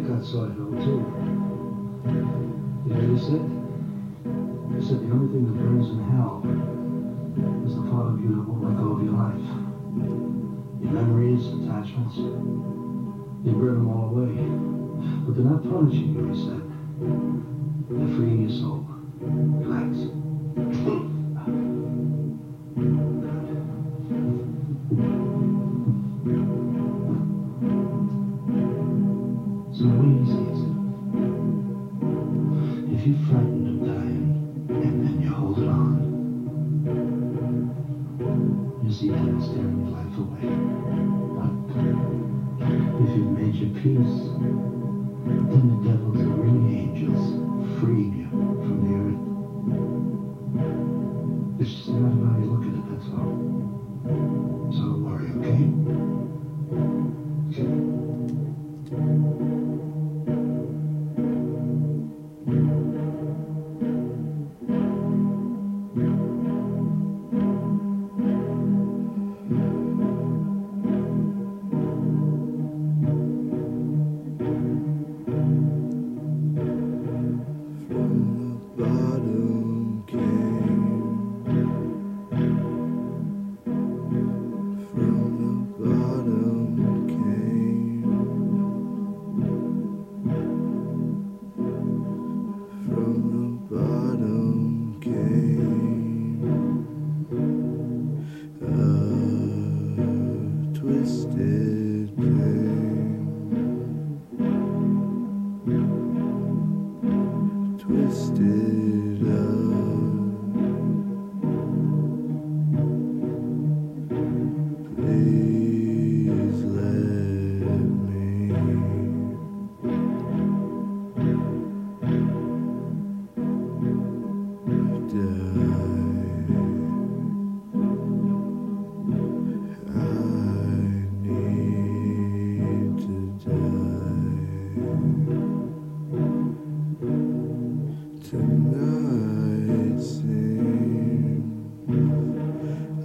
Nick got Soyville, too. You know what said? He said the only thing that burns in hell is the thought of you that won't let go of your life. Your memories, attachments. You burn them all away. But they're not punishing you, he said. They're freeing your soul. Relax. You see staring your life away. But if you've made your peace, then the devil's twisted tonight seem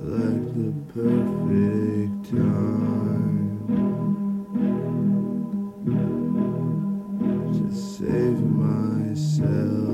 like the perfect time to save myself.